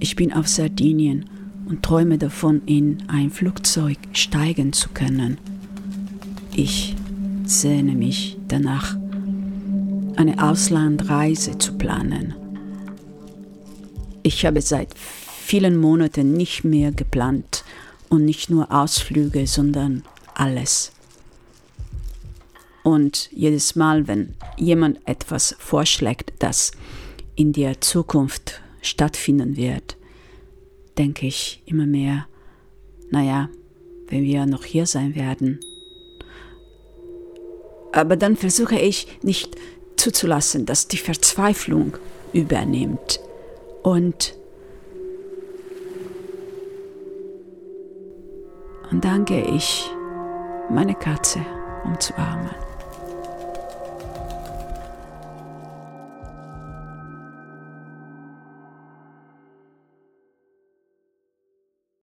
Ich bin auf Sardinien und träume davon, in ein Flugzeug steigen zu können. Ich sehne mich danach, eine Auslandreise zu planen. Ich habe seit vielen Monaten nicht mehr geplant und nicht nur Ausflüge, sondern alles. Und jedes Mal, wenn jemand etwas vorschlägt, das in der Zukunft stattfinden wird, denke ich immer mehr, naja, wenn wir noch hier sein werden. Aber dann versuche ich nicht zuzulassen, dass die Verzweiflung übernimmt. Und, und dann gehe ich meine Katze umzuarmen.